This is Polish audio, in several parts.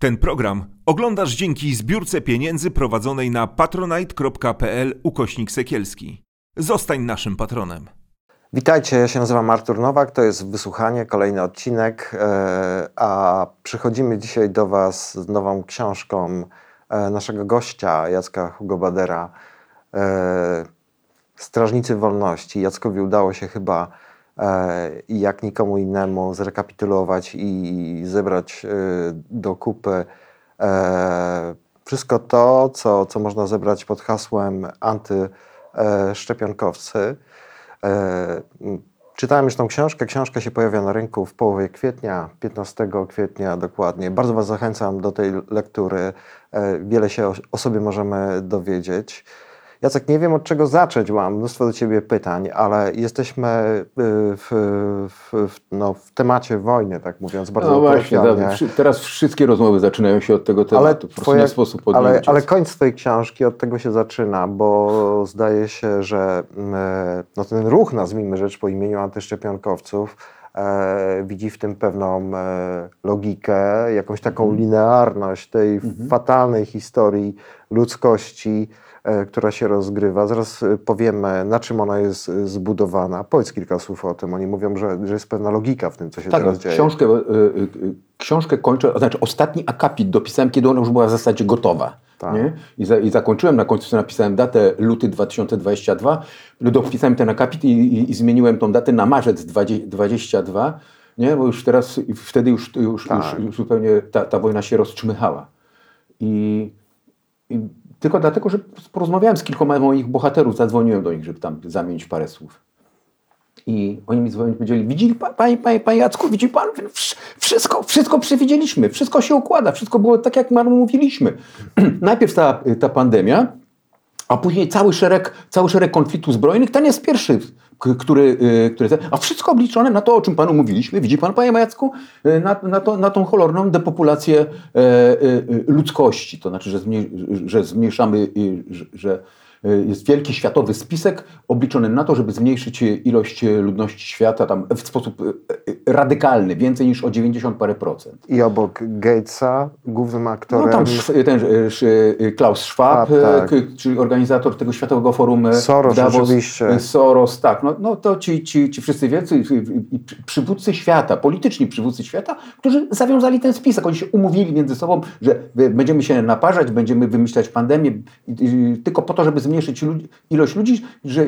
Ten program oglądasz dzięki zbiórce pieniędzy prowadzonej na patronite.pl ukośnik sekielski. Zostań naszym patronem. Witajcie, ja się nazywam Artur Nowak, to jest Wysłuchanie, kolejny odcinek, e, a przychodzimy dzisiaj do Was z nową książką e, naszego gościa, Jacka Hugo Badera, e, Strażnicy Wolności. Jackowi udało się chyba jak nikomu innemu zrekapitulować i zebrać do kupy wszystko to, co, co można zebrać pod hasłem antyszczepionkowcy. E, czytałem już tą książkę. Książka się pojawia na rynku w połowie kwietnia, 15 kwietnia dokładnie. Bardzo Was zachęcam do tej lektury. E, wiele się o sobie możemy dowiedzieć. Jacek, nie wiem od czego zacząć, mam mnóstwo do Ciebie pytań, ale jesteśmy y, w, w, w, no, w temacie wojny, tak mówiąc, bardzo No właśnie, da, teraz wszystkie rozmowy zaczynają się od tego tematu, ale po prostu twoja, sposób ale, ale końc Twojej książki od tego się zaczyna, bo zdaje się, że mm, e, no, ten ruch, nazwijmy rzecz po imieniu antyszczepionkowców, E, widzi w tym pewną e, logikę, jakąś taką mhm. linearność tej mhm. fatalnej historii ludzkości, która się rozgrywa. Zaraz e, powiemy, na czym ona jest e, zbudowana. Powiedz kilka słów o tym. Oni mówią, że, że jest pewna logika w tym, co się tak, teraz dzieje. Książkę, książkę kończę, znaczy ostatni akapit dopisałem, kiedy ona już była w zasadzie gotowa. Tak. Nie? I, za, I zakończyłem, na końcu napisałem datę luty 2022, dopisałem ten akapit i, i, i zmieniłem tą datę na marzec 2022, nie? bo już teraz, wtedy już, już, tak. już zupełnie ta, ta wojna się rozczmychała. I, i tylko dlatego, że porozmawiałem z kilkoma moich bohaterów, zadzwoniłem do nich, żeby tam zamienić parę słów. I oni mi dzwonili, powiedzieli, widzi pan, panie, panie, panie Jacku, widzi pan, wszystko, wszystko przewidzieliśmy, wszystko się układa, wszystko było tak, jak mówiliśmy. Najpierw ta, ta pandemia, a później cały szereg, cały szereg konfliktów zbrojnych. Ten jest pierwszy, który, y, który. A wszystko obliczone na to, o czym panu mówiliśmy. Widzi pan, panie Majacku, y, na, na, to, na tą kolorną depopulację e, e, ludzkości. To znaczy, że, że zmniejszamy, że, że Y, jest wielki światowy spisek obliczony na to, żeby zmniejszyć ilość ludności świata tam w sposób y, y, radykalny, więcej niż o 90 parę procent. I obok Gatesa, głównym aktorem... No tam ten Klaus Schwab, tak. czyli organizator tego Światowego Forum Soros, Davos. oczywiście. Soros, tak. No, no to ci, ci, ci wszyscy wielcy przywódcy świata, polityczni przywódcy świata, którzy zawiązali ten spisek. Oni się umówili między sobą, że będziemy się naparzać, będziemy wymyślać pandemię tylko po to, żeby zmniejszyć ludzi, ilość ludzi, że,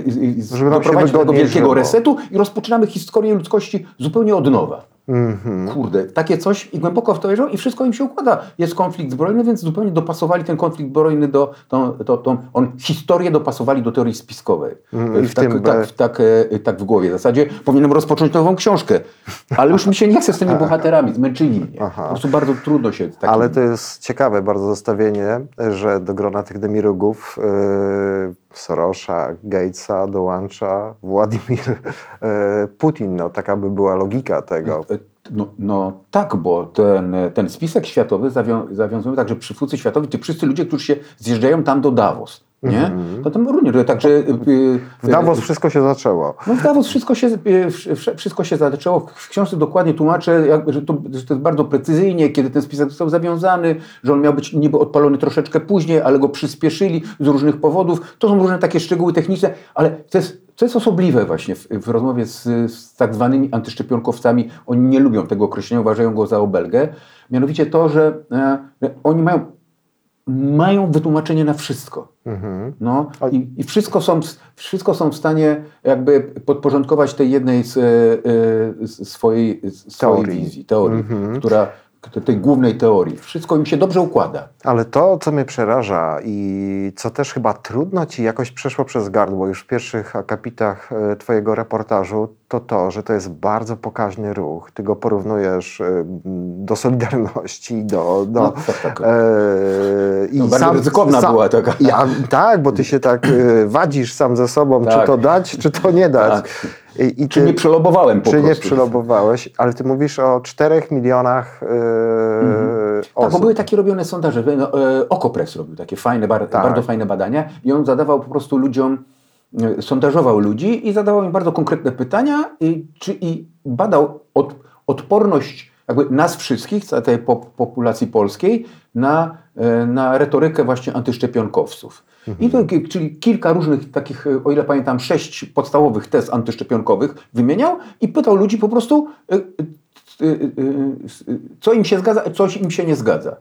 Żeby doprowadzić do wielkiego resetu i rozpoczynamy historię ludzkości zupełnie od nowa. Mm-hmm. Kurde, takie coś i głęboko w to wierzą i wszystko im się układa. Jest konflikt zbrojny, więc zupełnie dopasowali ten konflikt zbrojny do, to, to, to on historię dopasowali do teorii spiskowej. Mm, w tak, tak, tak, tak, e, tak, w głowie. W zasadzie powinienem rozpocząć nową książkę, ale już mi się nie chce z tymi bohaterami, zmęczyli mnie. Aha. Po prostu bardzo trudno się... Takim... Ale to jest ciekawe bardzo zestawienie, że do grona tych demirugów yy, Sorosza, Gatesa dołącza Władimir e, Putin. No, taka by była logika tego. E, no, no tak, bo ten, ten spisek światowy zawią, zawiązuje tak, że przywódcy światowi, ci wszyscy ludzie, którzy się zjeżdżają tam do Davos, nie? Mm-hmm. To tam również, także... Y, w Davos y, wszystko się zaczęło. No w Davos wszystko się, y, wszystko się zaczęło. W książce dokładnie tłumaczę, że to, że to jest bardzo precyzyjnie, kiedy ten spisek został zawiązany, że on miał być niby odpalony troszeczkę później, ale go przyspieszyli z różnych powodów. To są różne takie szczegóły techniczne, ale to jest, to jest osobliwe właśnie w, w rozmowie z, z tak zwanymi antyszczepionkowcami. Oni nie lubią tego określenia, uważają go za obelgę. Mianowicie to, że, e, że oni mają mają wytłumaczenie na wszystko. Mhm. No, i, i, wszystko, są, wszystko są w stanie jakby podporządkować tej jednej z, y, swojej, swojej teorii. wizji, teorii, mhm. która, tej głównej teorii. Wszystko im się dobrze układa. Ale to, co mnie przeraża i co też chyba trudno ci jakoś przeszło przez gardło już w pierwszych akapitach e, twojego reportażu, to to, że to jest bardzo pokaźny ruch. Ty go porównujesz e, do Solidarności, do... do no, tak, tak. E, i no, bardzo sam, ryzykowna sam, była taka. Ja, tak, bo ty się tak e, wadzisz sam ze sobą, tak. czy to dać, czy to nie dać. Tak. I, i czy nie przelobowałem po Czy prostu. nie przelobowałeś, ale ty mówisz o czterech milionach yy, mhm. osób. Tak, bo były takie robione sondaże. No, e, Okopres robił takie fajne, tak. bardzo fajne badania i on zadawał po prostu ludziom, sondażował ludzi i zadawał im bardzo konkretne pytania i, czy, i badał od, odporność jakby nas wszystkich, tej po, populacji polskiej, na, e, na retorykę właśnie antyszczepionkowców. I to, czyli kilka różnych takich, o ile pamiętam, sześć podstawowych tez antyszczepionkowych wymieniał i pytał ludzi po prostu, e, e, co im się zgadza, coś im się nie zgadza.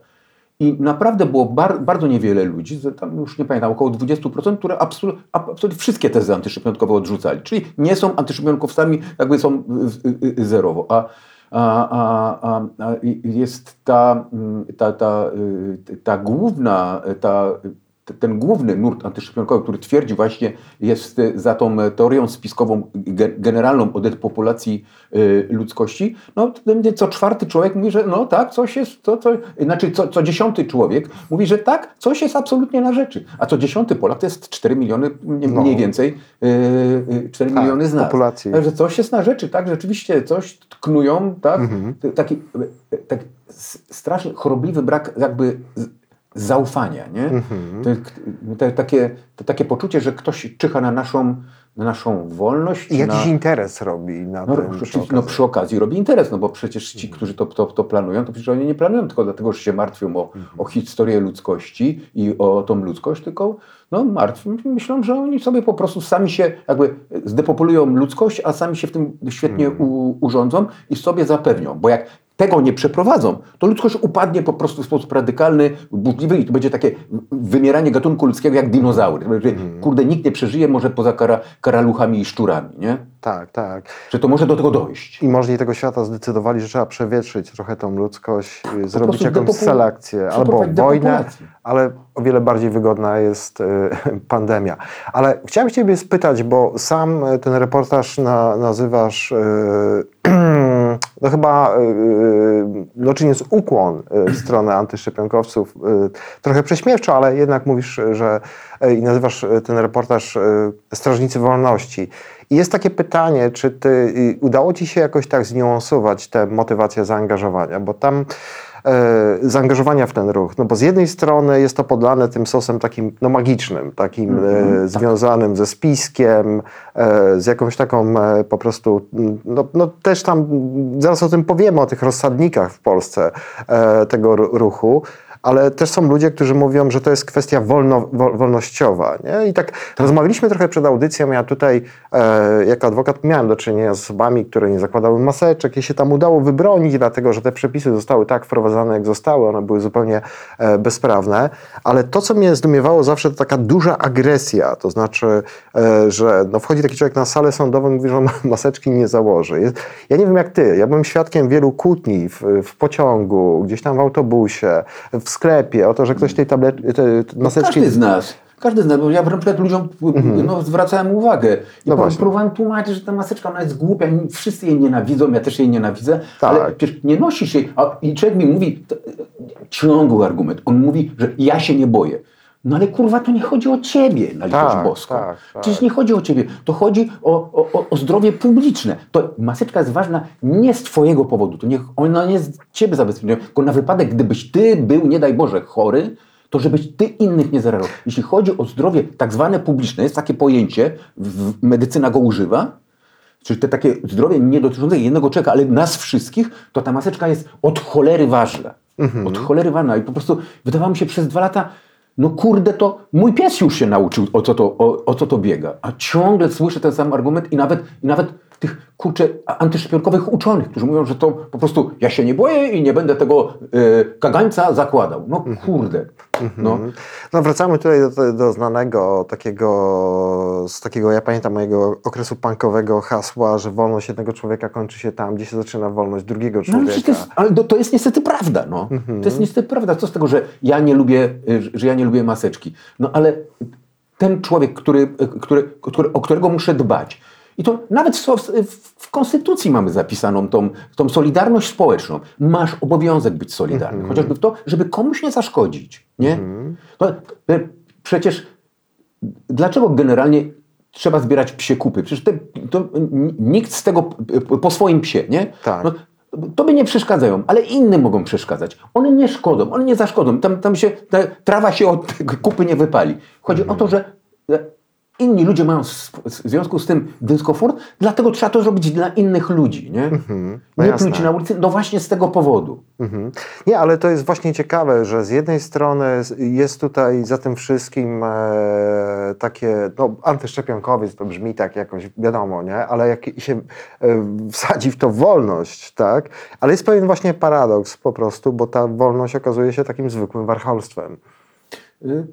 I naprawdę było bar, bardzo niewiele ludzi, tam już nie pamiętam, około 20%, które absol, absolutnie wszystkie tezy antyszczepionkowe odrzucali. Czyli nie są antyszczepionkowcami, jakby są y, y, y, zerowo. A, a, a, a, jest ta, mm, ta, ta, ta główna, ta, ten główny nurt antyszczepionkowy, który twierdzi właśnie, jest y, za tą e, teorią spiskową ge- generalną o depopulacji y, ludzkości, no to co czwarty człowiek mówi, że no tak, coś jest, to, to, znaczy co, co dziesiąty człowiek mówi, że tak, coś jest absolutnie na rzeczy, a co dziesiąty Polak to jest 4 miliony, mniej, No. mniej więcej, y, y, 4 Tak, miliony z nas. populacji. Także coś jest na rzeczy, tak, rzeczywiście coś knują, tak, Mhm. Taki, e, tak s- strasznie chorobliwy brak jakby zaufania, nie? Mhm. To, takie, to takie poczucie, że ktoś czyha na naszą, na naszą wolność. I jakiś na, interes robi na no, tym. przy, przy no przy okazji robi interes, no bo przecież ci, którzy to, to, to planują, to przecież oni nie planują tylko dlatego, że się martwią o, o historię ludzkości i o tą ludzkość, tylko no, martwią, myślą, że oni sobie po prostu sami się jakby zdepopulują ludzkość, a sami się w tym świetnie u, urządzą i sobie zapewnią, bo jak tego nie przeprowadzą, to ludzkość upadnie po prostu w sposób radykalny, burzliwy i to będzie takie wymieranie gatunku ludzkiego jak dinozaury. Że, Kurde, nikt nie przeżyje może poza kara, karaluchami i szczurami, nie? Tak, tak. Że to może do tego dojść. I możni tego świata zdecydowali, że trzeba przewietrzyć trochę tą ludzkość, y, zrobić jakąś depopu- selekcję albo wojnę, ale o wiele bardziej wygodna jest y, pandemia. Ale chciałem Ciebie spytać, bo sam y, ten reportaż na, nazywasz, y, no chyba, y, y, no czyniąc ukłon y, w stronę antyszczepionkowców, trochę prześmiewczo, ale jednak mówisz, że i nazywasz ten reportaż Strażnicy Wolności. I jest takie pytanie, czy ty, udało ci się jakoś tak zniuansować tę motywację zaangażowania, bo tam zaangażowania w ten ruch, no bo z jednej strony jest to podlane tym sosem takim no magicznym, takim e, związanym ze spiskiem, e, z jakąś taką e, po prostu, mm, no, no też tam, mm, zaraz o tym powiemy, o tych rozsadnikach w Polsce e, tego ru- ruchu, ale też są ludzie, którzy mówią, że to jest kwestia wolno, wol, wolnościowa. Nie? I tak, rozmawialiśmy trochę przed audycją. Ja tutaj, e, jako adwokat, miałem do czynienia z osobami, które nie zakładały maseczek i się tam udało wybronić, dlatego że te przepisy zostały tak wprowadzane, jak zostały. One były zupełnie e, bezprawne. Ale to, co mnie zdumiewało zawsze, to taka duża agresja. To znaczy, e, że no, wchodzi taki człowiek na salę sądową i mówi, że on maseczki nie założy. Jest, ja nie wiem jak ty, ja byłem świadkiem wielu kłótni w, w pociągu, gdzieś tam w autobusie, w sklepie, o to, że ktoś tej tablet, te, te maseczki... Każdy z nas. Każdy z nas, bo ja na przykład ludziom no, zwracałem uwagę i Mhm. No no właśnie. próbowałem tłumaczyć, że ta maseczka ona jest głupia, wszyscy jej nienawidzą, ja też jej nienawidzę, Tak. ale przecież nie nosisz jej, a, i człowiek mi mówi, to, ciągły argument, on mówi, że ja się nie boję. No ale kurwa, to nie chodzi o ciebie, na litość Tak, boską. tak, tak. Przecież nie chodzi o ciebie, to chodzi o, o, o- zdrowie publiczne. To maseczka jest ważna nie z twojego powodu, to niech ona nie z ciebie zabezpieczona, tylko na wypadek, gdybyś ty był, nie daj Boże, chory, to żebyś ty innych nie zarażał. Jeśli chodzi o zdrowie tak zwane publiczne, jest takie pojęcie, medycyna go używa, czyli te takie zdrowie nie dotyczące jednego człowieka, ale nas wszystkich, to ta maseczka jest od cholery ważna. Od cholery ważna. I po prostu wydawało mi się przez dwa lata, no kurde, to mój pies już się nauczył, o co to, o, o co to biega. A ciągle słyszę ten sam argument i nawet, i nawet tych kurczę antyszczepionkowych uczonych, którzy mówią, że to po prostu ja się nie boję i nie będę tego y, kagańca zakładał. No kurde. No. No wracamy tutaj do, do znanego takiego, z takiego, ja pamiętam mojego okresu punkowego hasła, że wolność jednego człowieka kończy się tam, gdzie się zaczyna wolność drugiego No, człowieka. to jest, ale to, jest niestety prawda. No. To jest niestety prawda. Co z tego, że ja nie lubię, y, że ja nie lubię maseczki. No ale ten człowiek, który, który, który, o którego muszę dbać. I to nawet w, Konstytucji mamy zapisaną tą, tą solidarność społeczną. Masz obowiązek być solidarny, chociażby w to, żeby komuś nie zaszkodzić. Nie? To, to, przecież dlaczego generalnie trzeba zbierać psie kupy? Przecież te, to, nikt z tego p- po swoim psie, nie? Tak. No, tobie nie przeszkadzają, ale innym mogą przeszkadzać. One nie szkodzą, one nie zaszkodzą. Tam, tam się, ta trawa się od kupy nie wypali. Chodzi o to, że e, inni ludzie mają w związku z tym dyskomfort, dlatego trzeba to zrobić dla innych ludzi, nie? No nie pluć na ulicy, no właśnie z tego powodu. Mhm. Nie, ale to jest właśnie ciekawe, że z jednej strony jest tutaj za tym wszystkim e, takie, no antyszczepionkowiec to brzmi tak jakoś, wiadomo, nie? Ale jak się e, wsadzi w to wolność, tak? Ale jest pewien właśnie paradoks po prostu, bo ta wolność okazuje się takim zwykłym warcholstwem. Y,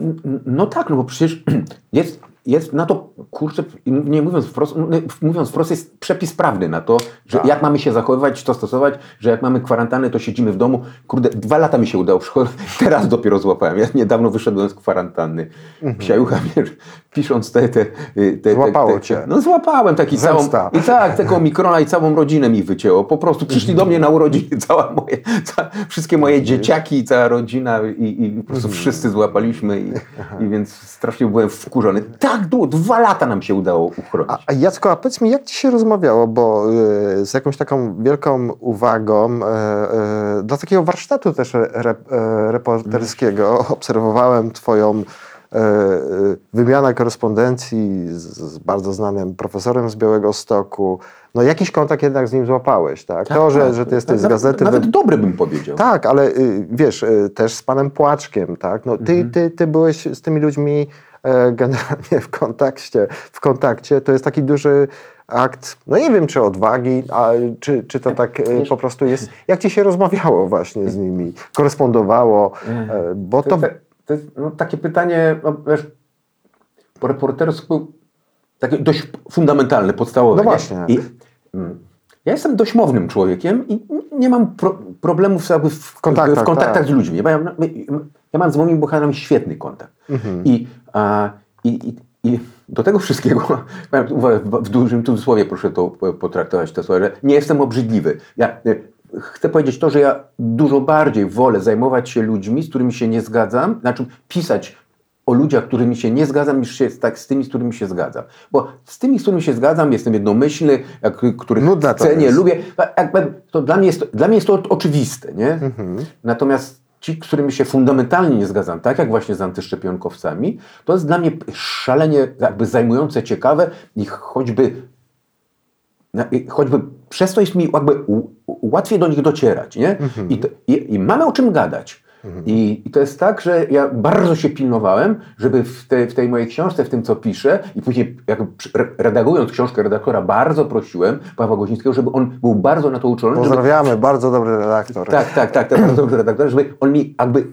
n- n- No tak, no bo przecież jest, jest na to, kurczę, nie mówiąc wprost, mówiąc wprost, jest przepis prawny na to, że Tak. jak mamy się zachowywać, to stosować, że jak mamy kwarantannę, to siedzimy w domu. Kurde, dwa lata mi się udało, teraz dopiero złapałem. Ja niedawno wyszedłem z kwarantanny. Psiajucha, wiesz, pisząc te... te, te, te Mhm. Złapało te, cię. No złapałem taki całą... I tak, tego mikrona i całą rodzinę mi wycięło. Po prostu przyszli do mnie na urodziny, cała moje, wszystkie moje dzieciaki i cała rodzina i, i po prostu wszyscy złapaliśmy i, i więc strasznie byłem wkurzony. Tak długo, dwa lata nam się udało uchronić. A, a Jacko, a powiedz mi, jak ci się rozmawiało, bo y, z jakąś taką wielką uwagą e, e, do takiego warsztatu też re, e, reporterskiego obserwowałem twoją wymianę korespondencji z, z bardzo znanym profesorem z Białego Stoku. No jakiś kontakt jednak z nim złapałeś, tak? to, że, że ty jesteś z Nawet- gazety... Nawet dobry bym powiedział. tak, ale y, wiesz, y, też z panem Płaczkiem, tak? No, ty, Mhm. ty, ty byłeś z tymi ludźmi generalnie w kontakcie, w kontakcie. To jest taki duży akt, no nie wiem, czy odwagi, a, czy, czy to tak e, po prostu jest. Jak ci się rozmawiało właśnie z nimi? Korespondowało? E, bo To, to... to, jest no, takie pytanie, no, wiesz, po reportersku takie dość fundamentalne, podstawowe. No nie? właśnie. I, mm, ja jestem dość mownym człowiekiem i nie mam pro, problemów jakby w, w kontaktach, w kontaktach tak. z ludźmi. Ja, ja mam z moimi bohaterami świetny kontakt. Mhm. I, a, i, i, I do tego wszystkiego, w w dużym cudzysłowie proszę to potraktować, te słowa, że nie jestem obrzydliwy. Ja e, chcę powiedzieć to, że ja dużo bardziej wolę zajmować się ludźmi, z którymi się nie zgadzam, znaczy pisać o ludziach, którymi się nie zgadzam, niż się tak z tymi, z którymi się zgadzam. Bo z tymi, z którymi się zgadzam, jestem jednomyślny, jak, których Nudne to cenię, lubię. Jakby, to dla, mnie jest, dla mnie jest to oczywiste. Nie? Mhm. Natomiast ci, z którymi się fundamentalnie nie zgadzam, tak jak właśnie z antyszczepionkowcami, to jest dla mnie szalenie jakby zajmujące, ciekawe i choćby, choćby przez to jest mi jakby łatwiej do nich docierać. Nie? Mhm. I, to, i, I mamy o czym gadać. I, I to jest tak, że ja bardzo się pilnowałem, żeby w, te, w tej mojej książce, w tym co piszę, i później re- redagując książkę redaktora, bardzo prosiłem Pawła Gozińskiego, żeby on był bardzo na to uczulony, żeby Pozdrawiamy, bardzo dobry redaktor. tak, tak, tak, tak, bardzo dobry redaktor, żeby on mi jakby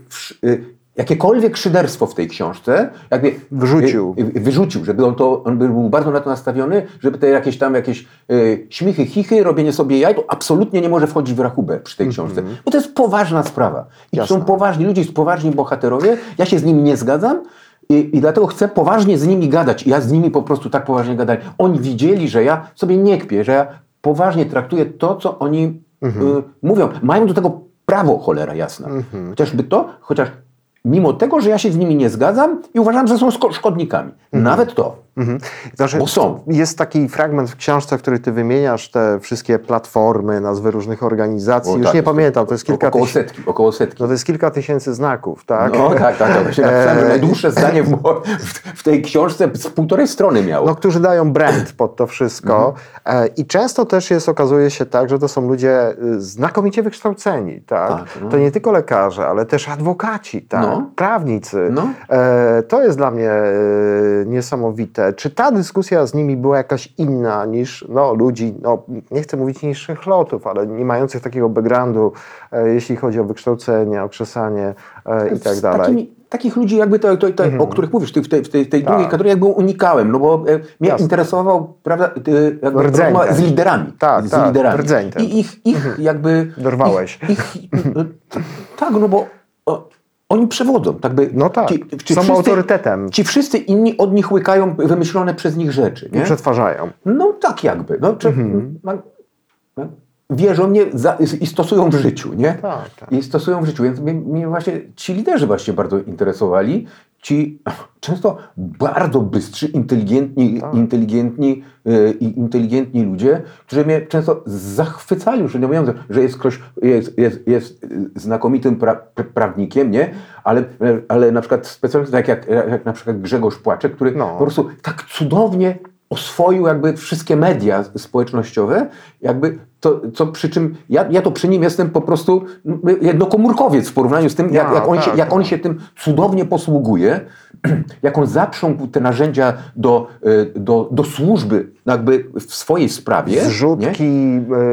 y, jakiekolwiek szyderstwo w tej książce jakby Wrzucił. y, y, wyrzucił, żeby on to, on by był bardzo na to nastawiony, żeby te jakieś tam jakieś y, śmichy, chichy, robienie sobie jaj, to absolutnie nie może wchodzić w rachubę przy tej książce, bo to jest poważna sprawa. I Jasne. są poważni ludzie, są poważni bohaterowie, ja się z nimi nie zgadzam, i, I dlatego chcę poważnie z nimi gadać. I Ja z nimi po prostu tak poważnie gadałem. Oni widzieli, że ja sobie nie kpię, że ja poważnie traktuję to, co oni y, mówią. Mają do tego prawo, cholera jasna. Chociażby to, chociaż mimo tego, że ja się z nimi nie zgadzam i uważam, że są szko- szkodnikami. Nawet to. Mhm. Znaczy, Bo są. Jest taki fragment w książce, w której ty wymieniasz te wszystkie platformy, nazwy różnych organizacji. O, Już tak, nie pamiętam, to jest kilka Około tysięcy. setki, około setki. No to jest kilka tysięcy znaków, tak? No tak, tak, tak. Właśnie napisałem, E, najdłuższe zdanie w, w, tej książce z półtorej strony miało. No, którzy dają brand pod to wszystko. Mhm. E, I często też jest, okazuje się tak, że to są ludzie y, znakomicie wykształceni, tak? Tak, no. To nie tylko lekarze, ale też adwokaci, tak? No. Prawnicy. No. E, to jest dla mnie e, niesamowite. Czy ta dyskusja z nimi była jakaś inna niż no, ludzi, no, nie chcę mówić niższych lotów, ale nie mających takiego backgroundu, e, jeśli chodzi o wykształcenie, okrzesanie e, i tak dalej. Mhm. Takimi, takich ludzi jakby to, to, to, o których mówisz, w tej, w tej, tej Tak. drugiej kategorii jakby unikałem, no bo e, mnie Jasne. interesował, prawda, e, z liderami. Tak, z tak, liderami. I ich, ich jakby... Dorwałeś. Ich, ich, e, tak, no bo o, oni przewodzą. Tak by, No tak, są autorytetem. Ci wszyscy inni od nich łykają wymyślone przez nich rzeczy. Nie? Przetwarzają. No tak jakby. No, czy, Mhm. no, no, wierzą mnie za, i stosują w życiu, nie? Tak, tak. I stosują w życiu. Więc mnie, mnie właśnie ci liderzy właśnie bardzo interesowali. Ci często bardzo bystrzy, inteligentni, Tak. inteligentni, i inteligentni ludzie, którzy mnie często zachwycali, już nie mówiąc, że jest ktoś, jest, jest, jest znakomitym pra, pra, prawnikiem, nie? Ale, ale na przykład specjalnie tak jak, jak na przykład Grzegorz Płaczek, który No. po prostu tak cudownie oswoił jakby wszystkie media społecznościowe, jakby to, co przy czym ja, ja to przy nim jestem po prostu no, jednokomórkowiec w porównaniu z tym, jak, Ja, jak, on, się, tak, jak on tak. się tym cudownie posługuje, jak on zaprzągł te narzędzia do, y, do, do służby jakby w swojej sprawie. nie? Zrzutki,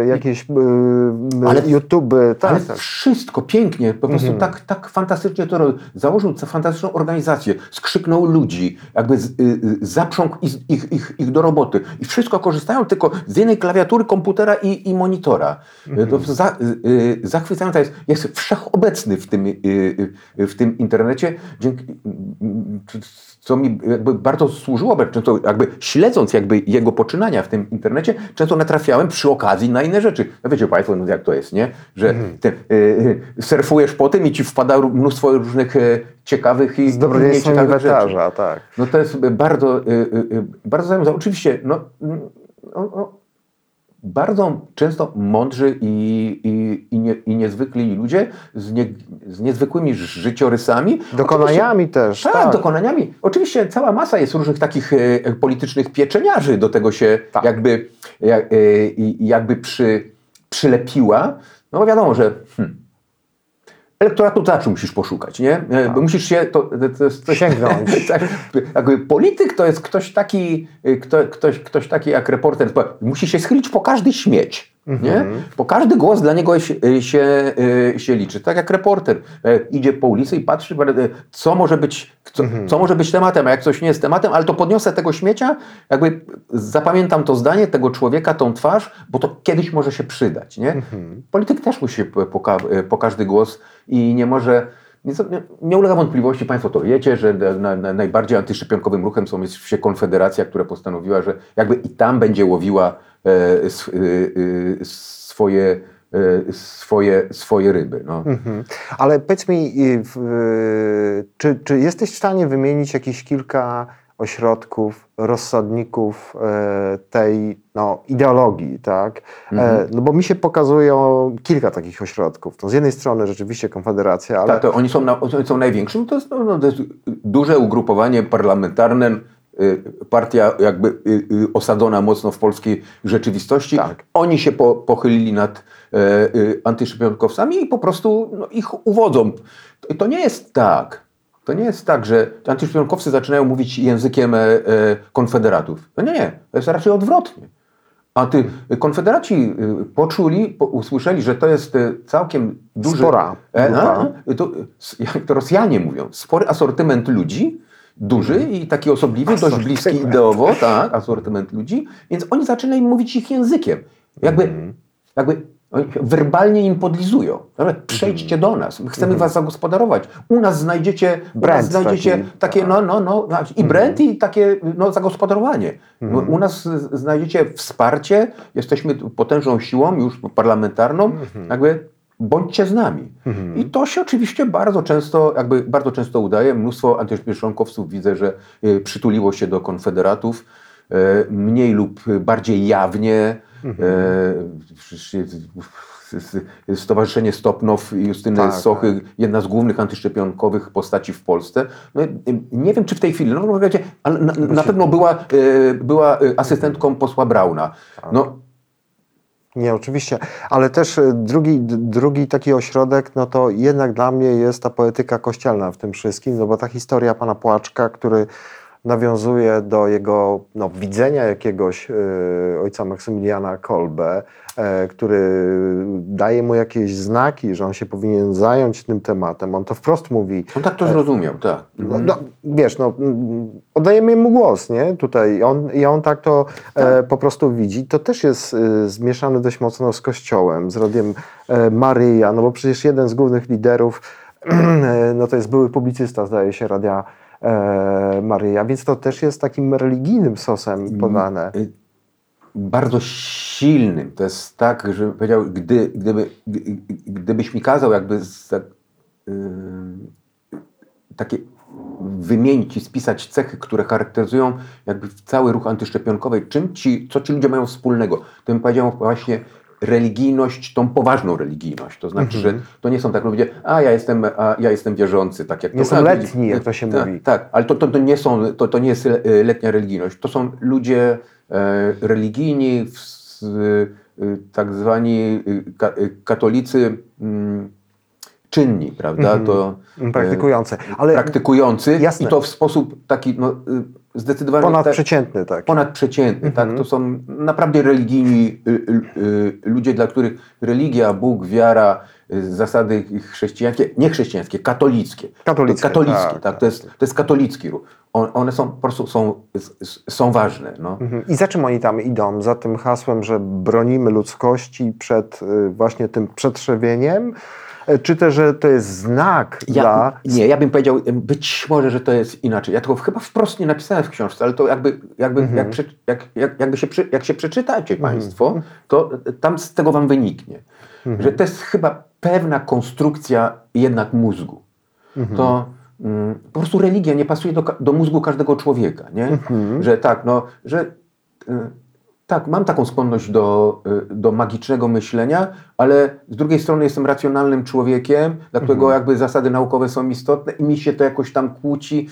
e, jakieś e, Ale- YouTube, tak, Ale tak. wszystko pięknie, po prostu Mhm. tak, tak fantastycznie to robił. Założył fantastyczną organizację, skrzyknął ludzi, jakby z, y, y, zaprzągł ich, ich, ich, ich do roboty. I wszystko korzystają tylko z jednej klawiatury, komputera i, i monitora. Mhm. To za, y, y, zachwycające jest, jest wszechobecny w tym, w tym internecie, dzięki, co mi jakby bardzo służyło, bo często jakby śledząc jakby jego poczynania w tym internecie, często natrafiałem przy okazji na inne rzeczy. No wiecie Państwo, no jak to jest, nie? Że Mhm. ty, y, y, surfujesz po tym i ci wpada mnóstwo różnych y, ciekawych i Z nieciekawych rzeczy. tak. No to jest bardzo, y, bardzo zajmujące. Oczywiście, no, no, bardzo często mądrzy i, i, i, nie, i niezwykli ludzie z, nie, z niezwykłymi życiorysami. Dokonaniami też, Tak, tak. dokonaniami. Oczywiście cała masa jest różnych takich e, politycznych pieczeniarzy do tego się Tak. jakby, jak, e, i- jakby przy, przylepiła. No wiadomo, że hmm, elektoratu teatru musisz poszukać, nie? E, Bo musisz się, to, to Tak. Sięgnąć. tak, jakby polityk to jest ktoś taki, e, kto, ktoś, ktoś taki jak reporter, musi się schylić po każdy śmieć. Nie? Mhm. Bo każdy głos dla niego się, się, e, się liczy. Tak jak reporter e, idzie po ulicy i patrzy, e, co może być, co, Mhm. co może być tematem, a jak coś nie jest tematem, ale to podniosę tego śmiecia, jakby zapamiętam to zdanie, tego człowieka, tą twarz, bo to kiedyś może się przydać. Nie? Mhm. Polityk też musi po, ka- po każdy głos i nie może. Nie, ulega wątpliwości, Państwo to wiecie, że na, na, najbardziej antyszczepionkowym ruchem są jest się Konfederacja, która postanowiła, że jakby i tam będzie łowiła e, sw, e, e, swoje, e, swoje, swoje ryby. No. Mhm. Ale powiedz mi, y, czy, czy jesteś w stanie wymienić jakieś kilka ośrodków, rozsadników e, tej no, ideologii, tak? E, no bo mi się pokazują kilka takich ośrodków. To z jednej strony rzeczywiście Konfederacja, ale Tak, to oni są, na, oni są największym. To jest, no, no, to jest duże ugrupowanie parlamentarne, y, partia jakby y, y, osadzona mocno w polskiej rzeczywistości. Tak. Oni się po, pochylili nad e, antyszczepionkowcami i po prostu no, ich uwodzą. To, to nie jest tak. To nie jest tak, że antyszczepionkowcy zaczynają mówić językiem e, e, konfederatów. No nie, nie. To jest raczej odwrotnie. A ty, konfederaci y, poczuli, po, usłyszeli, że to jest całkiem duży... Spora E, grupa. to, jak to Rosjanie mówią, spory asortyment ludzi, duży i taki osobliwy, dość bliski Asortyment. ideowo, tak, asortyment ludzi, więc oni zaczynają mówić ich językiem. Jakby, Mhm. jakby werbalnie im podlizują. Dobra, Przejdźcie do nas, my chcemy was zagospodarować. U nas znajdziecie, Mhm. Brand znajdziecie taki, takie, tak. no, no, no, znaczy i brand i takie no, zagospodarowanie. Mhm. U nas znajdziecie wsparcie, jesteśmy potężną siłą już parlamentarną, Mhm. jakby bądźcie z nami. I to się oczywiście bardzo często, jakby bardzo często udaje. Mnóstwo antyszczepionkowców widzę, że y, przytuliło się do konfederatów, mniej lub bardziej jawnie. Mhm. S- Stowarzyszenie Stopnow i Justyny Tak, Sochy, jedna z głównych antyszczepionkowych postaci w Polsce. No, nie wiem, czy w tej chwili, no, no, ale na, na pewno była, y, była asystentką posła Brauna. Tak. No, Nie, oczywiście, ale też drugi, drugi taki ośrodek, no to jednak dla mnie jest ta poetyka kościelna w tym wszystkim, no bo ta historia pana Płaczka, który nawiązuje do jego no, widzenia jakiegoś y, ojca Maksymiliana Kolbe, e, który daje mu jakieś znaki, że on się powinien zająć tym tematem. On to wprost mówi. on tak to zrozumiał, tak. No, no, wiesz, no, oddajemy mu głos, nie? Tutaj on, i on tak to e, po prostu widzi. To też jest e, zmieszane dość mocno z Kościołem, z rodem e, Maryja, no bo przecież jeden z głównych liderów, e, no to jest były publicysta, zdaje się, Radia e, Maryja, więc to też jest takim religijnym sosem podane. Y, bardzo silnym. To jest tak, że powiedział, gdy, gdyby, gdybyś mi kazał jakby za, y, takie wymienić i spisać cechy, które charakteryzują jakby cały ruch antyszczepionkowy, czym ci, co ci ludzie mają wspólnego, to bym powiedział właśnie religijność, tą poważną religijność. To znaczy, że to nie są tak ludzie, a ja jestem, a ja jestem wierzący, tak jak Nie to są letni, jak to się tak, mówi. Tak, ale to, to, to nie są, to, to nie jest e, letnia religijność. To są ludzie e, religijni, w, e, tak zwani e, ka, e, katolicy mm, czynni, prawda? To, e, Praktykujące. Ale praktykujący Jasne. i to w sposób taki no, zdecydowany ponadprzeciętny, tak. ponadprzeciętny. Tak? To są naprawdę religijni y, y, y, ludzie, dla których religia, Bóg, wiara, zasady chrześcijańskie, nie chrześcijańskie, katolickie. Katolickie, katolickie tak, tak, tak, To, jest, to jest katolicki ruch. On, one są po prostu są, są ważne. No. Mhm. I za czym oni tam idą? Za tym hasłem, że bronimy ludzkości przed właśnie tym przetrzewieniem? E, Czy też, że to jest znak Ja, dla... nie, ja bym powiedział, być może, że to jest inaczej. Ja tego chyba wprost nie napisałem w książce, ale to jakby, jakby, Mhm. jak, jak, jak, jakby się, jak się przeczytacie Państwo, to tam z tego Wam wyniknie, Mhm. że to jest chyba pewna konstrukcja jednak mózgu. Mhm. To mm, po prostu religia nie pasuje do, do mózgu każdego człowieka, nie? Mhm. Że tak, no, że y, tak, mam taką skłonność do, y, do magicznego myślenia, ale z drugiej strony jestem racjonalnym człowiekiem, dla którego Mhm. jakby zasady naukowe są istotne i mi się to jakoś tam kłóci.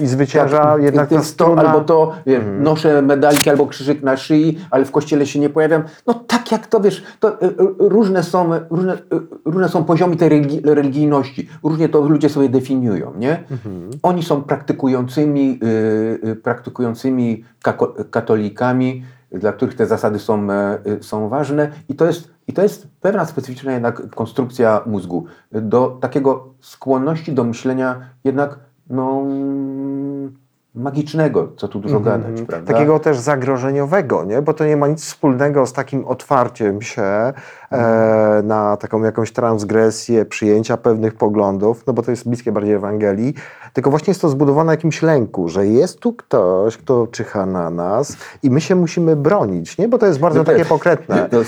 I zwycięża tak, jednak ta struna... albo to, wiesz, noszę medalki albo krzyżyk na szyi, ale w kościele się nie pojawiam. No tak jak to, wiesz, to y, y, różne są, różne, y, różne są poziomy tej religi- religijności. Różnie to ludzie sobie definiują, nie? Oni są praktykującymi, praktykującymi katolikami, dla których te zasady są, e, są ważne i to, jest, i to jest pewna specyficzna jednak konstrukcja mózgu. Do takiego skłonności do myślenia jednak no, mm, magicznego, co tu dużo gadać, prawda? Mhm. Takiego też zagrożeniowego, nie? bo to nie ma nic wspólnego z takim otwarciem się e, na taką jakąś transgresję, przyjęcia pewnych poglądów, no bo to jest bliskie bardziej Ewangelii, tylko właśnie jest to zbudowane na jakimś lęku, że jest tu ktoś, kto czyha na nas i my się musimy bronić, nie? bo to jest bardzo No takie tak. pokrętne. No,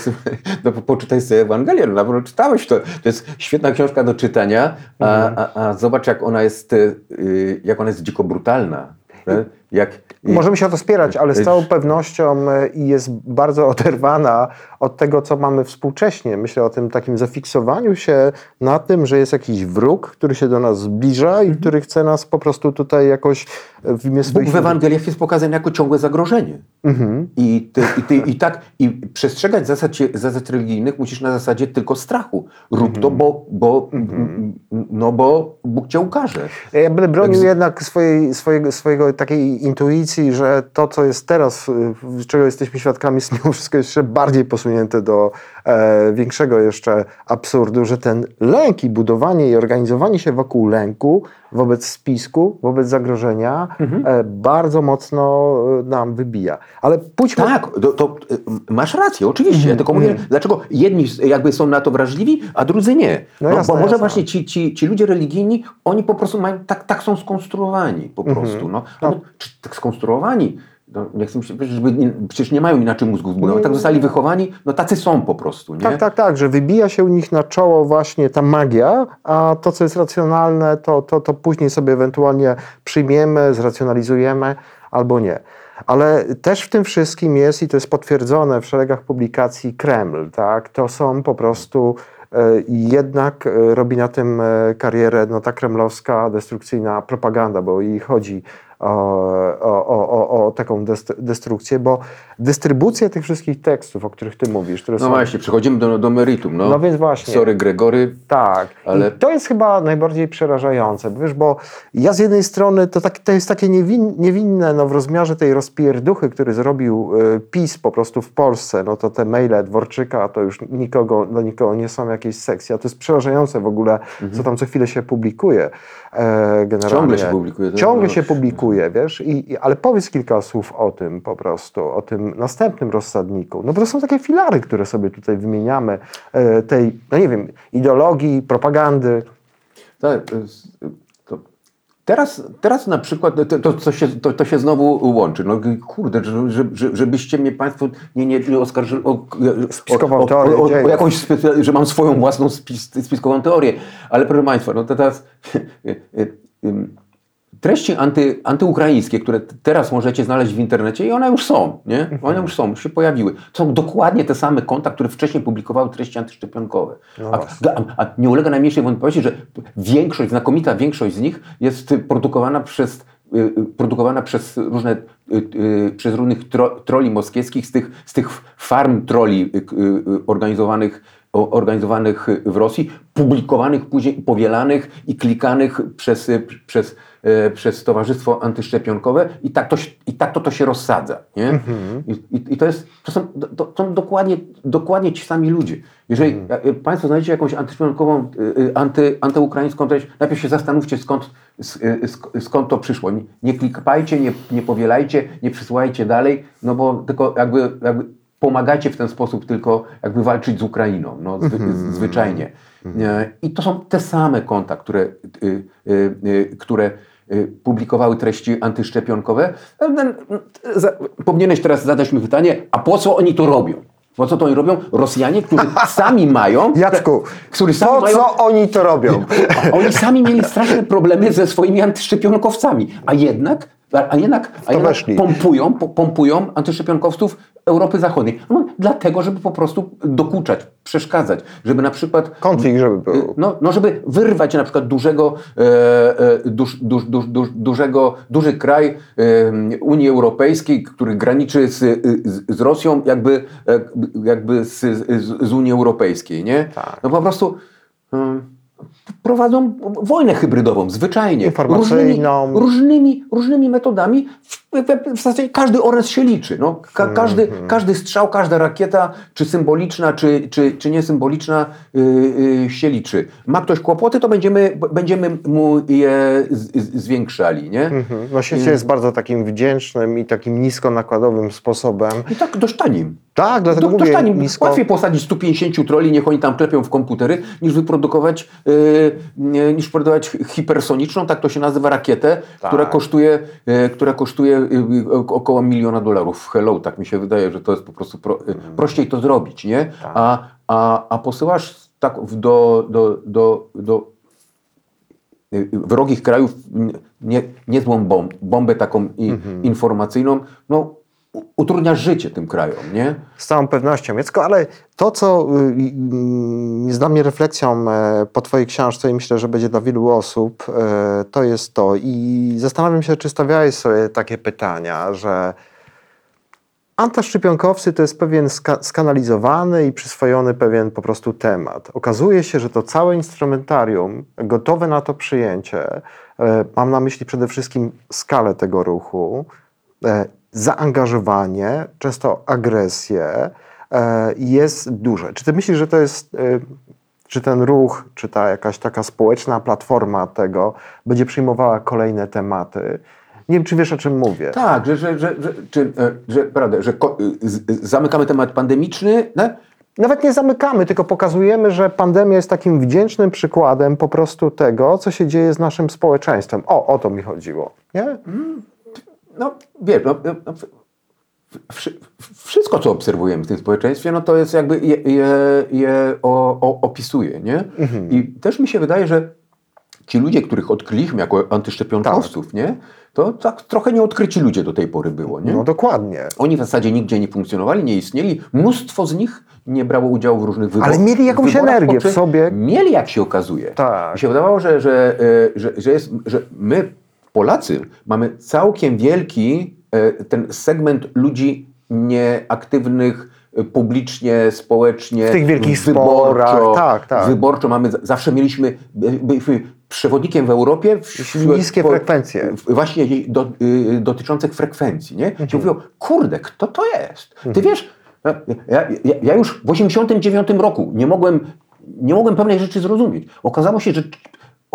no po- poczytaj sobie Ewangelię, no pewno czytałeś to. To jest świetna książka do czytania, a, Mhm. a, a zobacz jak ona jest, y, jak ona jest dziko brutalna. Jak, Możemy się o to spierać, ale z całą pewnością e, jest bardzo oderwana od tego, co mamy współcześnie. Myślę o tym takim zafiksowaniu się na tym, że jest jakiś wróg, który się do nas zbliża Mhm. i który chce nas po prostu tutaj jakoś e, w imię Bóg swoich... w Ewangeliach jest pokazany jako ciągłe zagrożenie. Mhm. I, ty, i, ty, I tak, i przestrzegać zasad, zasad religijnych musisz na zasadzie tylko strachu. Rób to, bo, bo, no bo Bóg cię ukaże. Ja będę bronił Jak z- jednak swojej, swojego, swojego takiej intuicji, że to, co jest teraz, czego jesteśmy świadkami, jest mimo wszystko jeszcze bardziej posunięte do e, większego jeszcze absurdu, że ten lęk i budowanie i organizowanie się wokół lęku wobec spisku, wobec zagrożenia Mhm. e, bardzo mocno e, nam wybija. Ale pójdźmy... Tak, to, to y, masz rację, oczywiście. Ja tylko mówię, dlaczego jedni jakby są na to wrażliwi, a drudzy nie. No No, jasne, bo może jasne. właśnie ci, ci, ci ludzie religijni, oni po prostu mają, tak, tak są skonstruowani po prostu. No, no, tak skonstruowani, no, nie chcę myśleć, żeby nie, przecież nie mają inaczej mózgu zbudowanego, tak zostali wychowani, no tacy są po prostu, nie? Tak, tak, tak, że wybija się u nich na czoło właśnie ta magia, a to, co jest racjonalne, to, to, to później sobie ewentualnie przyjmiemy, zracjonalizujemy albo nie. Ale też w tym wszystkim jest, i to jest potwierdzone w szeregach publikacji, Kreml. Tak? To są po prostu e, jednak e, robi na tym e, karierę no, ta kremlowska destrukcyjna propaganda, bo jej chodzi o, o, o, taką dest- destrukcję, bo dystrybucja tych wszystkich tekstów, o których ty mówisz, które No są właśnie, przechodzimy do, do meritum. No, No więc właśnie. Sorry Gregory, tak, Ale- i to jest chyba najbardziej przerażające, bo wiesz, bo ja z jednej strony to, tak, to jest takie niewin, niewinne no, w rozmiarze tej rozpierduchy, który zrobił y, PiS po prostu w Polsce, no to te maile Dworczyka to już nikogo, do nikogo nie są jakieś sekcje, a to jest przerażające w ogóle, co tam co chwilę się publikuje generalnie. Mhm. Ciągle się publikuje, Ciągle się publikuje, wiesz, I, i, ale powiedz kilka słów o tym po prostu, o tym następnym rozsadniku. No bo to są takie filary, które sobie tutaj wymieniamy, e, tej, no nie wiem, ideologii, propagandy. Tak, teraz, teraz na przykład to, to, to, się, to, to się znowu łączy. No kurde, że, że, że, żebyście mnie Państwo nie, nie, oskarżyli o, o, o, teorię o, o, jakąś, że mam swoją własną spis, spiskową teorię. Ale proszę Państwa, no to teraz treści anty, antyukraińskie, które teraz możecie znaleźć w internecie i one już są, nie? One już są, już się pojawiły. To są dokładnie te same konta, które wcześniej publikowały treści antyszczepionkowe. No a, a, a nie ulega najmniejszej wątpliwości, że większość, znakomita większość z nich jest produkowana przez y, y, produkowana przez różne y, y, przez różnych tro, troli moskiewskich z tych, z tych farm troli organizowanych organizowanych w Rosji, publikowanych później, powielanych i klikanych przez, przez, przez Towarzystwo Antyszczepionkowe i tak to, się- i tak to, to się rozsadza. Nie? I, i, I to, jest, to są, to, są dokładnie, dokładnie ci sami ludzie. Jeżeli e, Państwo znajdziecie jakąś antyszczepionkową, y, anty, antyukraińską treść, najpierw się zastanówcie skąd, skąd to przyszło. Nie, klikajcie, nie, nie powielajcie, nie przysyłajcie dalej, no bo tylko jakby, jakby pomagacie w ten sposób tylko jakby walczyć z Ukrainą, no, zwy, z- zwyczajnie. E, I to są te same konta, które, y, y, y, które publikowały treści antyszczepionkowe. Powinieneś teraz zadać mi pytanie, a po co oni to robią? Po co to oni robią? Rosjanie, którzy sami mają... Jacku, którzy sami po mają, co oni to robią? Oni sami mieli straszne problemy ze swoimi antyszczepionkowcami, a jednak, a, jednak, a jednak pompują, po- pompują antyszczepionkowców Europy Zachodniej. No, dlatego, żeby po prostu dokuczać, przeszkadzać, żeby na przykład Konflikt, żeby był. no, no żeby wyrwać na przykład dużego, e, duż, duż, duż, duż, dużego, duży kraj e, Unii Europejskiej, który graniczy z, z, z Rosją, jakby, e, jakby z, z, z Unii Europejskiej, nie? Tak. No po prostu prowadzą wojnę hybrydową, zwyczajnie. Informacyjną. Różnymi, różnymi, różnymi metodami. W, w, zasadzie każdy oręż się liczy. No, ka, każdy, Mhm. każdy strzał, każda rakieta, czy symboliczna, czy, czy, czy niesymboliczna, yy, yy, się liczy. Ma ktoś kłopoty, to będziemy, będziemy mu je zwiększali. Nie? Mhm. No świecie jest bardzo takim wdzięcznym i takim niskonakładowym sposobem. I tak dość tanim. Tak, dlatego Do, mówię dość tanim. nisko. Łatwiej posadzić 150 troli, niech oni tam klepią w komputery, niż wyprodukować, yy, niż produkować hipersoniczną, tak to się nazywa, rakietę, Tak. która kosztuje, która kosztuje około miliona dolarów. Hello, tak mi się wydaje, że to jest po prostu pro, yy, prościej to zrobić, nie? Tak. A, a, a posyłasz tak do, do, do, do y, wrogich krajów nie, niezłą bomb, bombę taką i, Mhm. informacyjną, no u- utrudniasz życie tym krajom, nie? Z całą pewnością. Jacko, ale to, co y, y, jest dla mnie refleksją e, po Twojej książce i myślę, że będzie dla wielu osób, e, to jest to. I zastanawiam się, czy stawiałeś sobie takie pytania, że antyszczepionkowcy to jest pewien ska- skanalizowany i przyswojony pewien po prostu temat. Okazuje się, że to całe instrumentarium gotowe na to przyjęcie, e, mam na myśli przede wszystkim skalę tego ruchu, zaangażowanie, często agresję e, jest duże. Czy ty myślisz, że to jest, e, czy ten ruch, czy ta jakaś taka społeczna platforma tego będzie przyjmowała kolejne tematy? Nie wiem, czy wiesz, o czym mówię. Tak, że, że, że, że, czy, e, że, prawda, że z- zamykamy temat pandemiczny, no? Nawet nie zamykamy, tylko pokazujemy, że pandemia jest takim wdzięcznym przykładem po prostu tego, co się dzieje z naszym społeczeństwem. O, o to mi chodziło. Nie? No wiesz, no, no, no, wszystko, co obserwujemy w tym społeczeństwie, no to jest jakby je, je, je o, o, opisuje, nie? I też mi się wydaje, że ci ludzie, których odkryliśmy jako antyszczepionkowców, nie? To tak trochę nieodkryci ludzie do tej pory było, nie? No dokładnie. Oni w zasadzie nigdzie nie funkcjonowali, nie istnieli. Mnóstwo z nich nie brało udziału w różnych wyborach. Ale mieli jakąś wyborach, energię w sobie. Mieli, jak się okazuje. Tak. Mi się wydawało, że, że, e, że, że, jest, że my, Polacy, mamy całkiem wielki e, ten segment ludzi nieaktywnych e, publicznie, społecznie, W tych wielkich wyborczo, sporach, tak, tak. Wyborczo mamy, zawsze mieliśmy, byliśmy przewodnikiem w Europie. W, Niskie frekwencje. w- właśnie do, y, dotyczących frekwencji, nie? Mhm. Ci mówią, kurde, kto to jest? Ty wiesz, ja, ja, ja już w 89 roku nie mogłem, nie mogłem pewnej rzeczy zrozumieć. Okazało się, że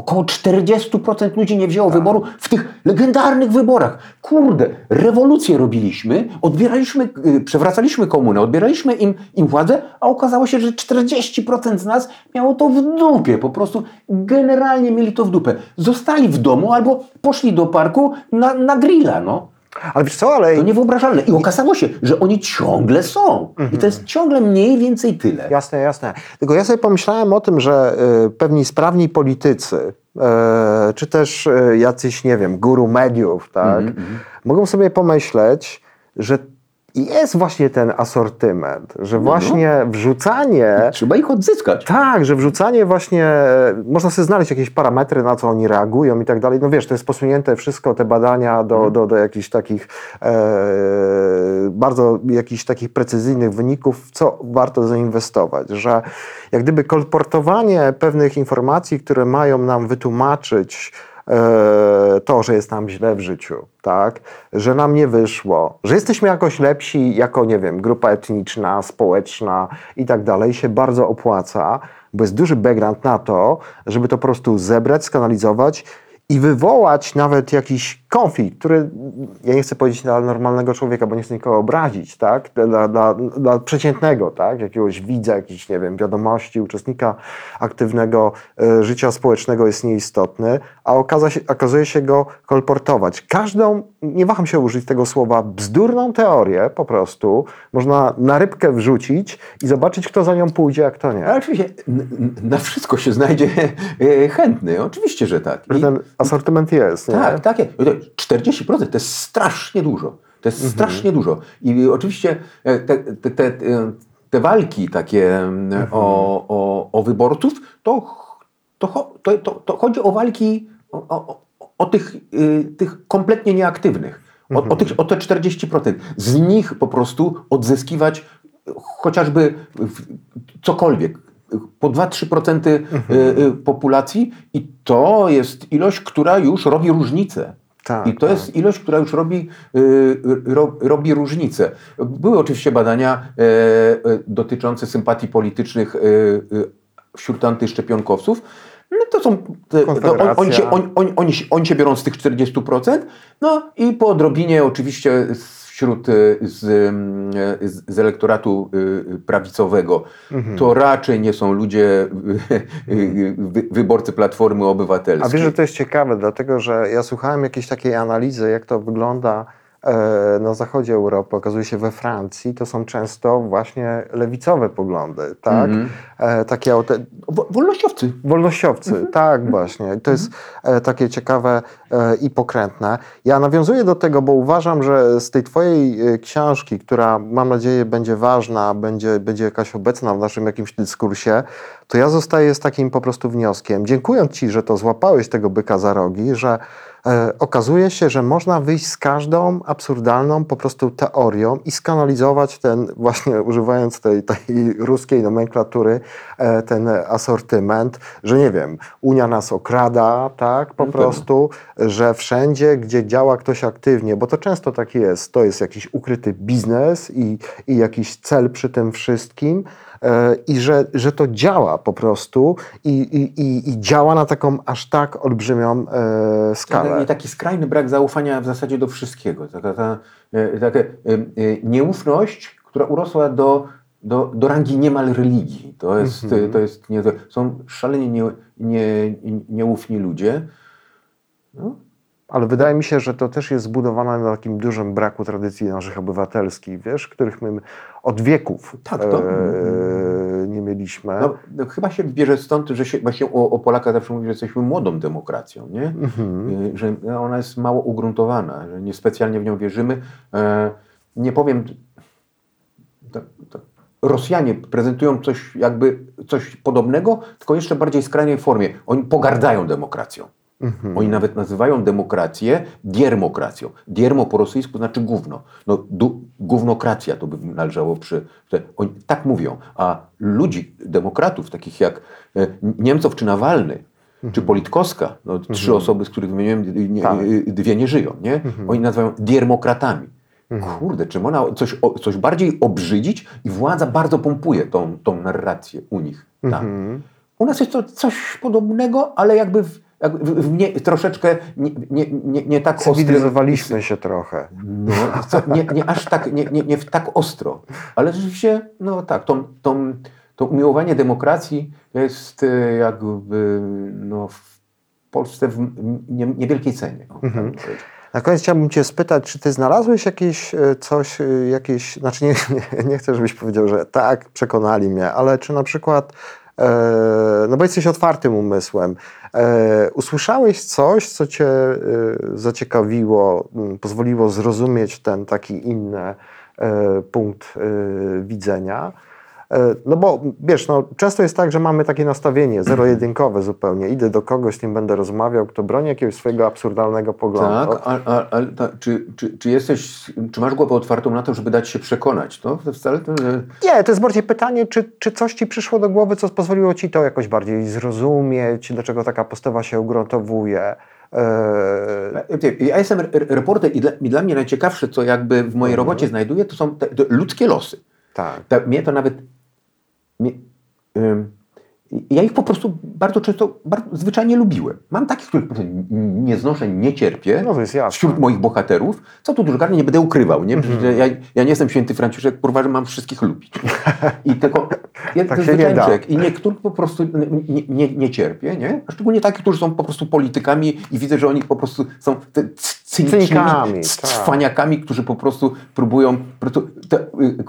około 40% ludzi nie wzięło Tak. wyboru w tych legendarnych wyborach. Kurde, rewolucję robiliśmy, odbieraliśmy, y, przewracaliśmy komunę, odbieraliśmy im, im władzę, a okazało się, że 40% z nas miało to w dupie. Po prostu generalnie mieli to w dupę. Zostali w domu albo poszli do parku na, na grilla, no. Ale wiesz co, ale To niewyobrażalne. I okazało się, że oni ciągle są. I to jest ciągle mniej więcej tyle. Jasne, jasne. Tylko ja sobie pomyślałem o tym, że y, pewni sprawni politycy e, czy też e, jacyś, nie wiem, guru mediów, tak, Mhm, mogą sobie pomyśleć, że jest właśnie ten asortyment, że No, właśnie wrzucanie Trzeba ich odzyskać. tak, że wrzucanie właśnie, e, można sobie znaleźć jakieś parametry, na co oni reagują i tak dalej. No wiesz, to jest posunięte wszystko, te badania do, do, do jakichś takich e, bardzo jakichś takich precyzyjnych wyników, w co warto zainwestować, że jak gdyby kolportowanie pewnych informacji, które mają nam wytłumaczyć to, że jest nam źle w życiu, tak? że nam nie wyszło, że jesteśmy jakoś lepsi jako, nie wiem, grupa etniczna, społeczna i tak dalej, się bardzo opłaca, bo jest duży background na to, żeby to po prostu zebrać, skanalizować i wywołać nawet jakiś konflikt, który, ja nie chcę powiedzieć dla normalnego człowieka, bo nie chcę nikogo obrazić, tak? Dla, dla, dla przeciętnego, tak? Jakiegoś widza, jakichś, nie wiem, wiadomości, uczestnika aktywnego e, życia społecznego jest nieistotny, a okaza się, okazuje się go kolportować. Każdą, nie waham się użyć tego słowa, bzdurną teorię po prostu można na rybkę wrzucić i zobaczyć, kto za nią pójdzie, a kto nie. Ale oczywiście na wszystko się znajdzie e, chętny. Oczywiście, że tak. Że I- ten asortyment jest, nie? Tak, tak. jest. 40% to jest strasznie dużo. To jest strasznie dużo. I oczywiście e, te, te, te, te walki takie mm, o, o, o wyborców, to, to, to, to, chodzi o walki o, o, o- tych, y, tych kompletnie nieaktywnych. O, o, tych, o te 40%. Z nich po prostu odzyskiwać chociażby cokolwiek. Po 2-3% y, y, populacji i to jest ilość, która już robi różnicę. Tak, I to tak. jest ilość, która już robi, y, ro, robi różnicę. Były oczywiście badania e, e, dotyczące sympatii politycznych e, wśród antyszczepionkowców. No to są. To on, oni, się, on, on, się, oni się biorą z tych 40%. No i po odrobinie oczywiście wśród e, z, mm, e, z, z elektoratu e, prawicowego Mhm. to raczej nie są ludzie, wy, wyborcy Platformy Obywatelskiej. A wiesz, że to jest ciekawe, dlatego że ja słuchałem jakiejś takiej analizy, jak to wygląda na zachodzie Europy, okazuje się we Francji, to są często właśnie lewicowe poglądy, tak? E, takie aute- Wo- Wolnościowcy. Wolnościowcy, tak właśnie. To jest e, takie ciekawe e, i pokrętne. Ja nawiązuję do tego, bo uważam, że z tej twojej e, książki, która mam nadzieję będzie ważna, będzie, będzie jakaś obecna w naszym jakimś dyskursie, to ja zostaję z takim po prostu wnioskiem. Dziękując ci, że to złapałeś tego byka za rogi, że e, okazuje się, że można wyjść z każdą absurdalną po prostu teorią i skanalizować ten, właśnie używając tej, tej ruskiej nomenklatury, e, ten asortyment, że nie wiem, Unia nas okrada, tak, po No prostu, że wszędzie, gdzie działa ktoś aktywnie, bo to często tak jest, to jest jakiś ukryty biznes i, i jakiś cel przy tym wszystkim, e, i że, że to działa po prostu i, i, i, działa na taką aż tak olbrzymią e, skalę. I taki skrajny brak zaufania w zasadzie do wszystkiego. Taka, ta, e, taka e, e, nieufność, która urosła do, do, do rangi niemal religii. To jest, Mhm. e, to jest nie, to są szalenie nie, nie, nieufni ludzie. No, Ale wydaje mi się, że to też jest zbudowane na takim dużym braku tradycji naszych obywatelskich, wiesz, których my od wieków Tak, to- e, nie mieliśmy. no, no, chyba się bierze stąd, że się właśnie o, o Polakach zawsze mówi, że jesteśmy młodą demokracją, nie? Mhm. Y, że ona jest mało ugruntowana, że niespecjalnie w nią wierzymy. E, Nie powiem, to, to Rosjanie prezentują coś jakby coś podobnego, tylko jeszcze bardziej skrajnej formie. Oni pogardzają demokracją. Mhm. Oni nawet nazywają demokrację diermokracją. Diermo po rosyjsku znaczy gówno. No, du, gównokracja to by należało przy... Oni tak mówią. A ludzi, demokratów, takich jak e, Niemcow czy Nawalny, czy Politkowska, no, trzy osoby, z których wymieniłem, nie, Tak. y, dwie nie żyją, nie? Oni nazywają diermokratami. Kurde, czym ona coś, o- coś bardziej obrzydzić i władza bardzo pompuje tą, tą narrację u nich. Tam. Mhm. U nas jest to coś podobnego, ale jakby, w, jakby w, nie, troszeczkę nie, nie, nie, nie tak ostro. Cywilizowaliśmy się trochę. No, co, nie, nie aż tak, nie, nie, nie tak ostro. Ale rzeczywiście, no tak, tą, tą, to umiłowanie demokracji jest e, jakby no, w Polsce w nie, niewielkiej cenie. o, tak. Na koniec chciałbym Cię spytać, czy Ty znalazłeś jakieś e, coś, e, jakieś, znaczy nie, nie, nie chcę, żebyś powiedział, że tak, przekonali mnie, ale czy na przykład no bo jesteś otwartym umysłem. E, usłyszałeś coś, co cię e, zaciekawiło, pozwoliło zrozumieć ten taki inny e, punkt e, widzenia. E, No bo wiesz, no, często jest tak, że mamy takie nastawienie zero-jedynkowe zupełnie. Idę do kogoś, z kim będę rozmawiał, kto broni jakiegoś swojego absurdalnego poglądu. Tak, ale ta, czy, czy, czy jesteś, czy masz głowę otwartą na to, żeby dać się przekonać? To, wcale to, Nie, to jest bardziej pytanie, czy, czy coś ci przyszło do głowy, co pozwoliło ci to jakoś bardziej zrozumieć, dlaczego taka postawa się ugruntowuje. E, Ja jestem re- reporter i dla, i dla mnie najciekawsze, co jakby w mojej robocie znajduję, to są te, te ludzkie losy. tak. Ta, mnie to nawet. Ja ich po prostu bardzo często, bardzo, zwyczajnie lubiłem. Mam takich, których po prostu nie znoszę, nie cierpię. No to jest jasne. Wśród moich bohaterów, co tu dużo garnie, nie będę ukrywał. Nie? Mhm. Ja, ja nie jestem święty Franciszek, kurwa, że mam wszystkich lubić. I tylko ja, Tak się nie da. I niektórych po prostu nie, nie, nie cierpię, nie? A szczególnie takich, którzy są po prostu politykami i widzę, że oni po prostu są Cynikami, tak. cwaniakami, którzy po prostu próbują... Po prostu, te, y,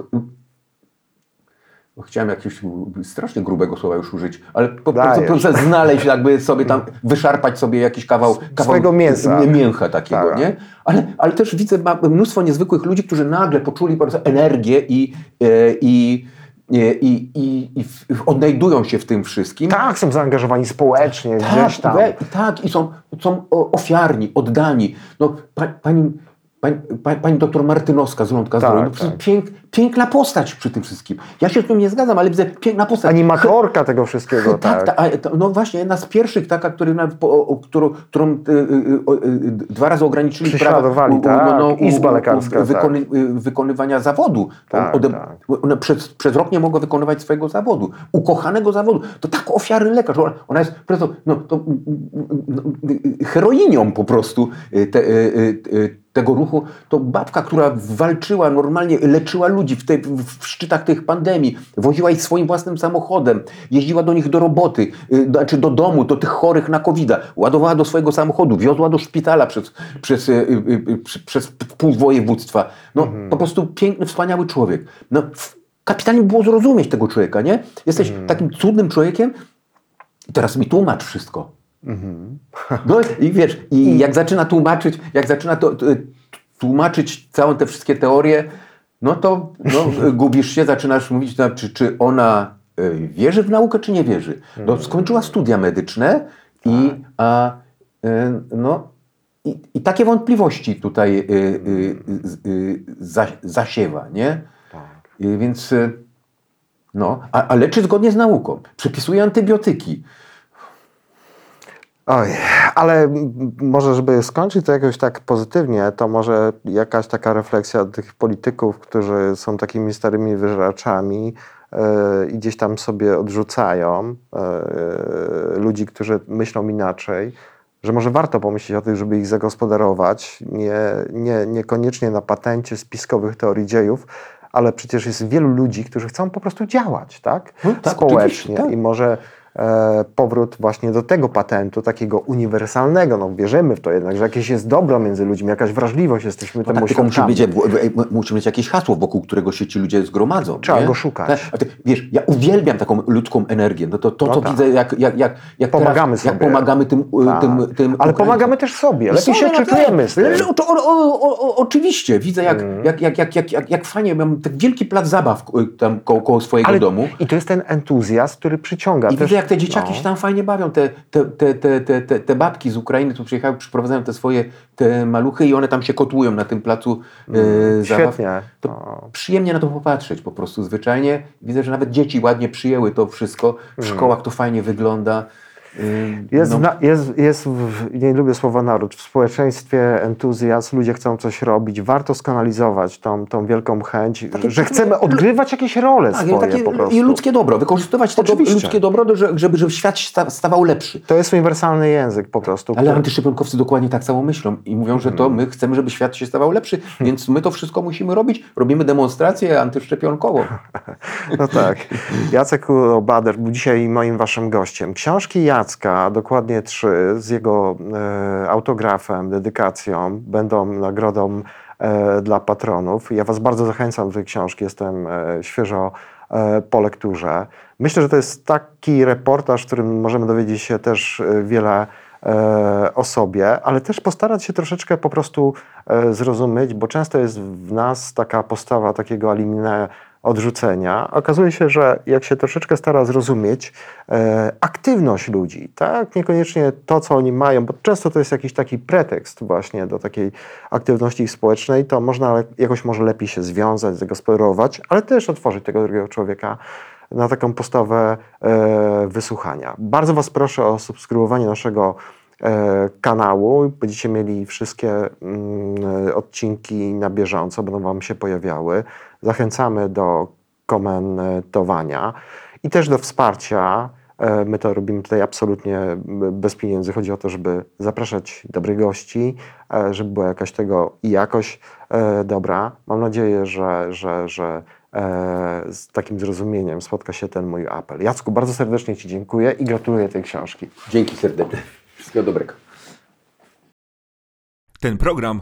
Chciałem jakiegoś strasznie grubego słowa już użyć, ale po Dajesz. prostu proszę znaleźć, jakby sobie tam, wyszarpać sobie jakiś kawał, kawał Swojego mięsa. mięcha takiego, Tak. nie? Ale, ale też widzę mnóstwo niezwykłych ludzi, którzy nagle poczuli po prostu energię i, e, i, i, i, i, i odnajdują się w tym wszystkim. tak, są zaangażowani społecznie gdzieś tam. tak, i są, są ofiarni, oddani. No, pa, pani, pani, pani, pani doktor Martynowska z Lądka Tak, Zdrowia, no, tak. pięk, piękna postać przy tym wszystkim. Ja się z tym nie zgadzam, ale widzę piękna postać. Animatorka tego wszystkiego, Tak, tak. ta, no właśnie, jedna z pierwszych taka, który, o, którą, którą y, y, y, y, dwa razy ograniczyli Prześladowali, tak, izba lekarska, tak. wykony, y, wykonywania zawodu. Tak, Ode- tak. Ona przez, przez rok nie mogła wykonywać swojego zawodu. Ukochanego zawodu. To tak ofiarny lekarz. Ona, ona jest po prostu no, to, no, heroinią po prostu y, te, tego ruchu. To babka, która walczyła, normalnie leczyła ludzi w, tej, w szczytach tych pandemii. Woziła ich swoim własnym samochodem. Jeździła do nich do roboty, y, znaczy do domu, do tych chorych na covid Ładowała do swojego samochodu, wiozła do szpitala przez, przez, y, y, przez pół województwa. No po prostu piękny, wspaniały człowiek. No, kapitalnie było zrozumieć tego człowieka, nie? Jesteś takim cudnym człowiekiem i teraz mi tłumacz wszystko. No i wiesz, i jak zaczyna tłumaczyć, jak zaczyna to, tłumaczyć całą te wszystkie teorie, no to no, gubisz się, zaczynasz mówić, no, czy, czy ona y, wierzy w naukę, czy nie wierzy. No, skończyła studia medyczne i, a, y, no, i, i takie wątpliwości tutaj y, y, y, za, zasiewa, nie? Y, Więc no, a, a leczy zgodnie z nauką. Przepisuje antybiotyki. Oj, ale może, żeby skończyć to jakoś tak pozytywnie, to może jakaś taka refleksja tych polityków, którzy są takimi starymi wyżeraczami e, i gdzieś tam sobie odrzucają e, ludzi, którzy myślą inaczej, że może warto pomyśleć o tym, żeby ich zagospodarować, nie, nie, niekoniecznie na patencie spiskowych teorii dziejów, ale przecież jest wielu ludzi, którzy chcą po prostu działać, tak? No tak, Społecznie. tak. I może powrót właśnie do tego patentu, takiego uniwersalnego, no wierzymy w to jednak, że jakieś jest dobro między ludźmi, jakaś wrażliwość, jesteśmy No temu tak, tylko musi, być, w- w- musi mieć jakieś hasło, wokół którego się ci ludzie zgromadzą. Trzeba nie? go szukać. Tak, ty, wiesz, ja uwielbiam taką ludzką energię. No to, to No co tak. widzę, jak, jak, jak, jak, Pomagamy teraz, jak sobie. pomagamy tym, y, Tak. tym, tym Ale pomagamy też sobie, lepiej się tym. No, to, o, o, o, o, oczywiście, widzę jak, Mm. jak, jak, jak, jak, jak, jak fajnie, mam taki wielki plac zabaw tam koło, koło swojego Ale domu. I to jest ten entuzjazm, który przyciąga. I też, jak te dzieciaki no. się tam fajnie bawią, te, te, te, te, te, te, babki z Ukrainy tu przyjechały, przyprowadzają te swoje te maluchy i one tam się kotłują na tym placu zabaw. Mm, Świetnie. To No. przyjemnie na to popatrzeć po prostu zwyczajnie. Widzę, że nawet dzieci ładnie przyjęły to wszystko. W szkołach to fajnie wygląda. Mm. Jest, no, na, jest, jest w, nie lubię słowa naród, w społeczeństwie entuzjazm, ludzie chcą coś robić, warto skanalizować tą, tą wielką chęć, Takie- że chcemy odgrywać jakieś role tak, i, swoje takie, po prostu. I ludzkie dobro, wykorzystywać tego Oczywiście. ludzkie dobro, do- że- żeby, żeby świat stawał lepszy. To jest uniwersalny język po prostu. Ale który- antyszczepionkowcy dokładnie tak samo myślą i mówią, że to my chcemy, żeby świat się stawał lepszy, więc my to wszystko musimy robić. Robimy demonstrację antyszczepionkową. No tak. Jacek Bader był dzisiaj moim waszym gościem. Książki Dokładnie trzy, z jego e, autografem, dedykacją, będą nagrodą e, dla patronów. Ja was bardzo zachęcam do tej książki. Jestem e, świeżo po lekturze. Myślę, że to jest taki reportaż, w którym możemy dowiedzieć się też wiele o sobie, ale też postarać się troszeczkę po prostu zrozumieć, bo często jest w nas taka postawa takiego aliminę odrzucenia. Okazuje się, że jak się troszeczkę stara zrozumieć e, aktywność ludzi, tak? Niekoniecznie to, co oni mają, bo często to jest jakiś taki pretekst właśnie do takiej aktywności społecznej, to można jakoś może lepiej się związać, zagospodarować, ale też otworzyć tego drugiego człowieka na taką postawę e, wysłuchania. Bardzo Was proszę o subskrybowanie naszego e, kanału. Będziecie mieli wszystkie mm, odcinki na bieżąco, będą Wam się pojawiały. Zachęcamy do komentowania i też do wsparcia. E, My to robimy tutaj absolutnie bez pieniędzy. Chodzi o to, żeby zapraszać dobrych gości, e, żeby była jakaś tego i jakość e, dobra. Mam nadzieję, że, że, że z takim zrozumieniem spotka się ten mój apel. Jacku, bardzo serdecznie Ci dziękuję i gratuluję tej książki. Dzięki serdecznie. Wszystkiego dobrego. Ten program